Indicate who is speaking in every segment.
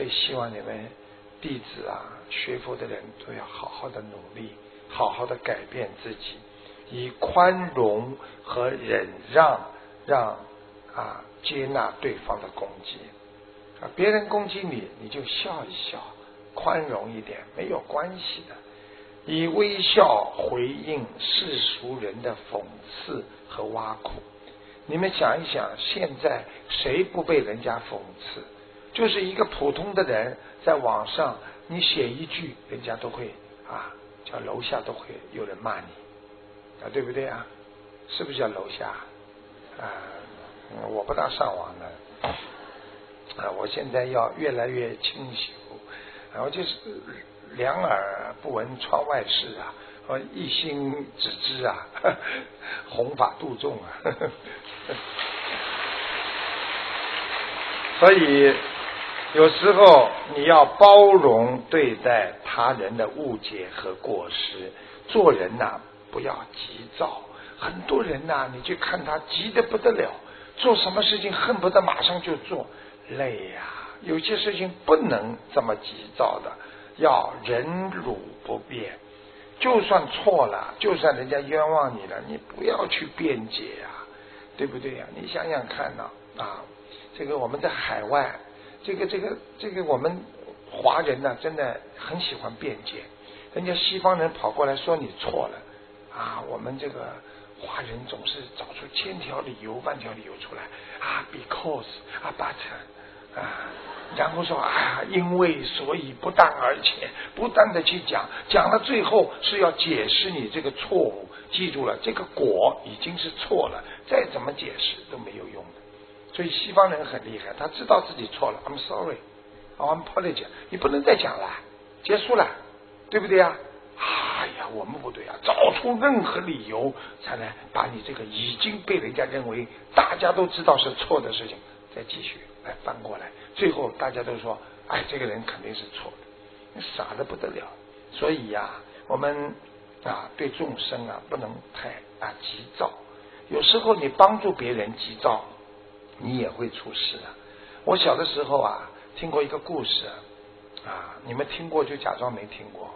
Speaker 1: 所以希望你们弟子啊，学佛的人都要好好的努力，好好的改变自己，以宽容和忍让，让啊接纳对方的攻击，别人攻击你，你就笑一笑，宽容一点，没有关系的。以微笑回应世俗人的讽刺和挖苦。你们想一想，现在谁不被人家讽刺？就是一个普通的人，在网上你写一句，人家都会啊，叫楼下都会有人骂你啊，对不对啊？是不是叫楼下啊？我不大上网的啊，我现在要越来越清醒，然后就是。两耳不闻窗外事啊，一心只知啊，弘法度众啊。所以有时候你要包容对待他人的误解和过失，做人呐不要急躁。很多人呐，你去看他急得不得了，做什么事情恨不得马上就做，累呀。有些事情不能这么急躁的。要忍辱不变，就算错了，就算人家冤枉你了，你不要去辩解呀，对不对呀？你想想看呐，啊，这个我们在海外，这个这个这个我们华人呢，真的很喜欢辩解，人家西方人跑过来说你错了，啊，我们这个华人总是找出千条理由万条理由出来，啊，because 啊，but 啊。然后说啊，因为所以不但而且不断的去讲，讲到最后是要解释你这个错误。记住了，这个果已经是错了，再怎么解释都没有用的。所以西方人很厉害，他知道自己错了，I'm sorry，I'm apology，你不能再讲了，结束了，对不对呀？哎呀，我们不对啊，找出任何理由才能把你这个已经被人家认为大家都知道是错的事情再继续来翻过来。最后大家都说，哎，这个人肯定是错的，傻的不得了。所以呀，我们啊对众生啊不能太啊急躁。有时候你帮助别人急躁，你也会出事的。我小的时候啊听过一个故事啊，你们听过就假装没听过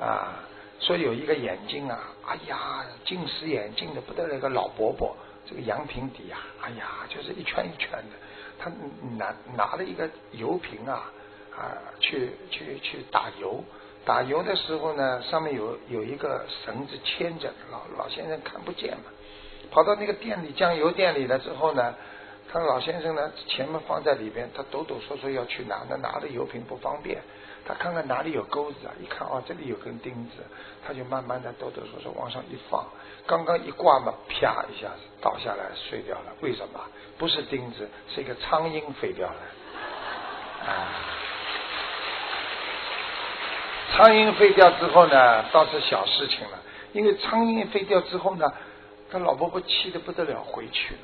Speaker 1: 啊。说有一个眼睛啊，哎呀，近视眼镜的不得了，一个老伯伯，这个羊平底啊，哎呀，就是一圈一圈的。他拿拿了一个油瓶啊啊，去去去打油，打油的时候呢，上面有有一个绳子牵着，老老先生看不见嘛。跑到那个店里酱油店里了之后呢，他老先生呢钱嘛放在里边，他抖抖嗦嗦要去拿，那拿着油瓶不方便。他看看哪里有钩子啊，一看哦这里有根钉子，他就慢慢的抖抖嗦嗦往上一放，刚刚一挂嘛，啪一下子倒下来碎掉了。为什么？不是钉子，是一个苍蝇飞掉了。啊，苍蝇飞掉之后呢，倒是小事情了。因为苍蝇飞掉之后呢，他老婆婆气得不得了，回去了。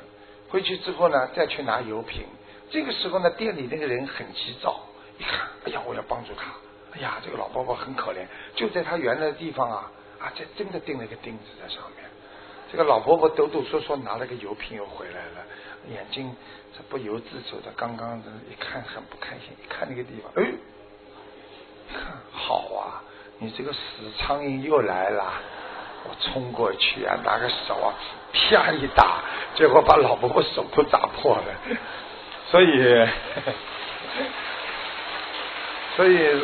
Speaker 1: 回去之后呢，再去拿油瓶。这个时候呢，店里那个人很急躁，一看，哎呀，我要帮助他。哎呀，这个老婆婆很可怜，就在他原来的地方啊，啊，这真的钉了一个钉子在上面。这个老婆婆抖抖嗦嗦拿了个油瓶又回来了。眼睛这不由自主的，刚刚的一看很不开心，一看那个地方，哎，看好啊，你这个死苍蝇又来了，我冲过去啊，拿个手啊，啪一打，结果把老婆婆手都打破了。所以，所以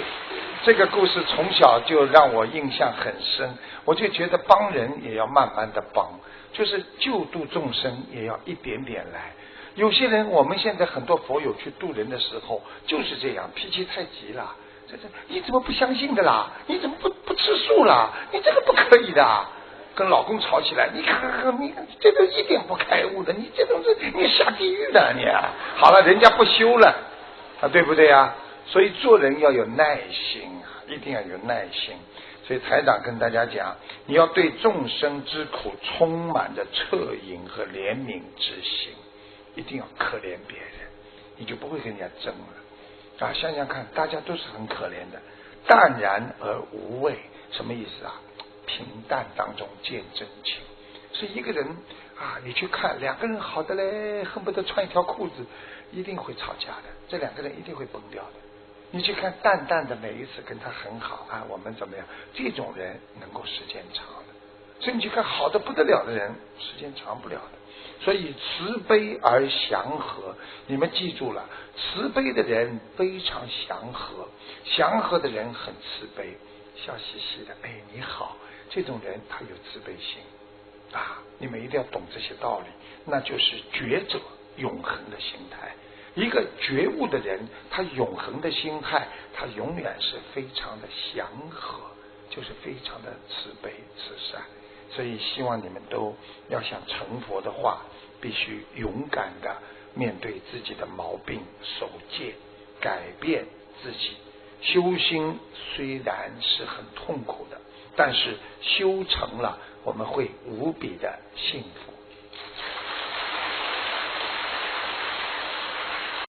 Speaker 1: 这个故事从小就让我印象很深，我就觉得帮人也要慢慢的帮。就是救度众生也要一点点来。有些人，我们现在很多佛友去度人的时候就是这样，脾气太急了。这这，你怎么不相信的啦？你怎么不不吃素啦？你这个不可以的。跟老公吵起来，你看看你这个一点不开悟的，你这种是你下地狱的你。好了，人家不修了，啊，对不对啊？所以做人要有耐心啊，一定要有耐心。所以台长跟大家讲，你要对众生之苦充满着恻隐和怜悯之心，一定要可怜别人，你就不会跟人家争了。啊，想想看，大家都是很可怜的，淡然而无畏，什么意思啊？平淡当中见真情。所以一个人啊，你去看两个人好的嘞，恨不得穿一条裤子，一定会吵架的，这两个人一定会崩掉的。你去看淡淡的每一次跟他很好啊，我们怎么样？这种人能够时间长的。所以你去看好的不得了的人，时间长不了的。所以慈悲而祥和，你们记住了，慈悲的人非常祥和，祥和的人很慈悲，笑嘻嘻的。哎，你好，这种人他有慈悲心啊！你们一定要懂这些道理，那就是觉者永恒的心态。一个觉悟的人，他永恒的心态，他永远是非常的祥和，就是非常的慈悲慈善。所以希望你们都要想成佛的话，必须勇敢的面对自己的毛病，守戒，改变自己。修心虽然是很痛苦的，但是修成了我们会无比的幸福。